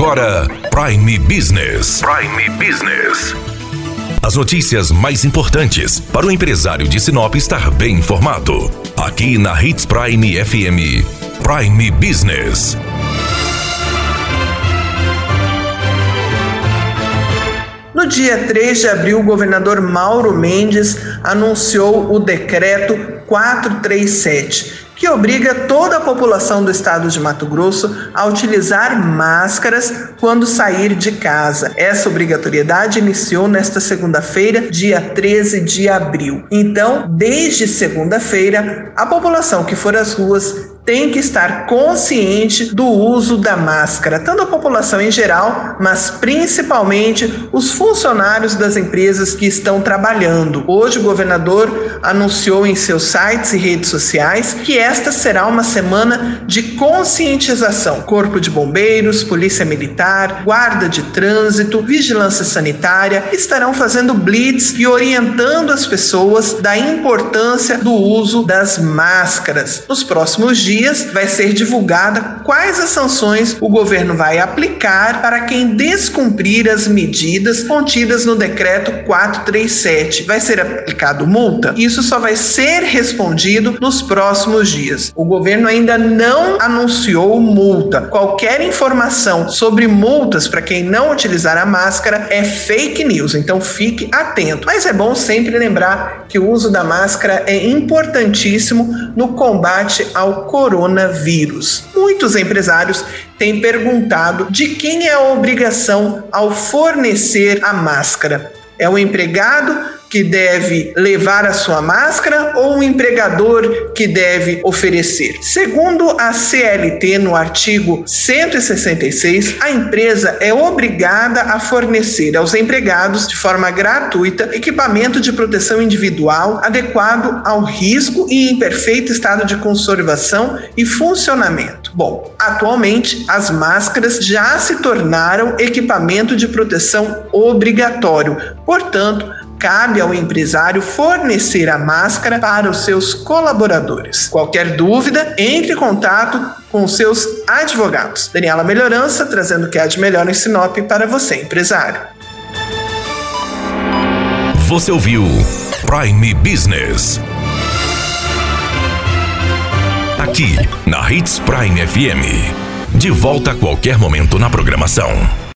agora Prime Business. Prime Business. As notícias mais importantes para o empresário de Sinop estar bem informado. Aqui na Hits Prime FM. Prime Business. No dia 3 de abril, o governador Mauro Mendes anunciou o decreto 437 que obriga toda a população do estado de Mato Grosso a utilizar máscaras quando sair de casa. Essa obrigatoriedade iniciou nesta segunda-feira, dia 13 de abril. Então, desde segunda-feira, a população que for às ruas tem que estar consciente do uso da máscara, tanto a população em geral, mas principalmente os funcionários das empresas que estão trabalhando. Hoje o governador anunciou em seus sites e redes sociais que esta será uma semana de conscientização. Corpo de Bombeiros, Polícia Militar, Guarda de Trânsito, Vigilância Sanitária estarão fazendo blitz e orientando as pessoas da importância do uso das máscaras. Nos próximos dias dias vai ser divulgada quais as sanções o governo vai aplicar para quem descumprir as medidas contidas no decreto 437. Vai ser aplicado multa? Isso só vai ser respondido nos próximos dias. O governo ainda não anunciou multa. Qualquer informação sobre multas para quem não utilizar a máscara é fake news, então fique atento. Mas é bom sempre lembrar que o uso da máscara é importantíssimo no combate ao coronavírus. Muitos empresários têm perguntado de quem é a obrigação ao fornecer a máscara. É o empregado que deve levar a sua máscara ou o empregador que deve oferecer? Segundo a CLT, no artigo 166, a empresa é obrigada a fornecer aos empregados, de forma gratuita, equipamento de proteção individual adequado ao risco e em perfeito estado de conservação e funcionamento. Bom, atualmente as máscaras já se tornaram equipamento de proteção obrigatório, portanto, cabe ao empresário fornecer a máscara para os seus colaboradores. Qualquer dúvida, entre em contato com seus advogados. Daniela Melhorança, trazendo o que há de melhor em Sinop para você, empresário. Você ouviu Prime Business. Aqui, na Hits Prime FM. De volta a qualquer momento na programação.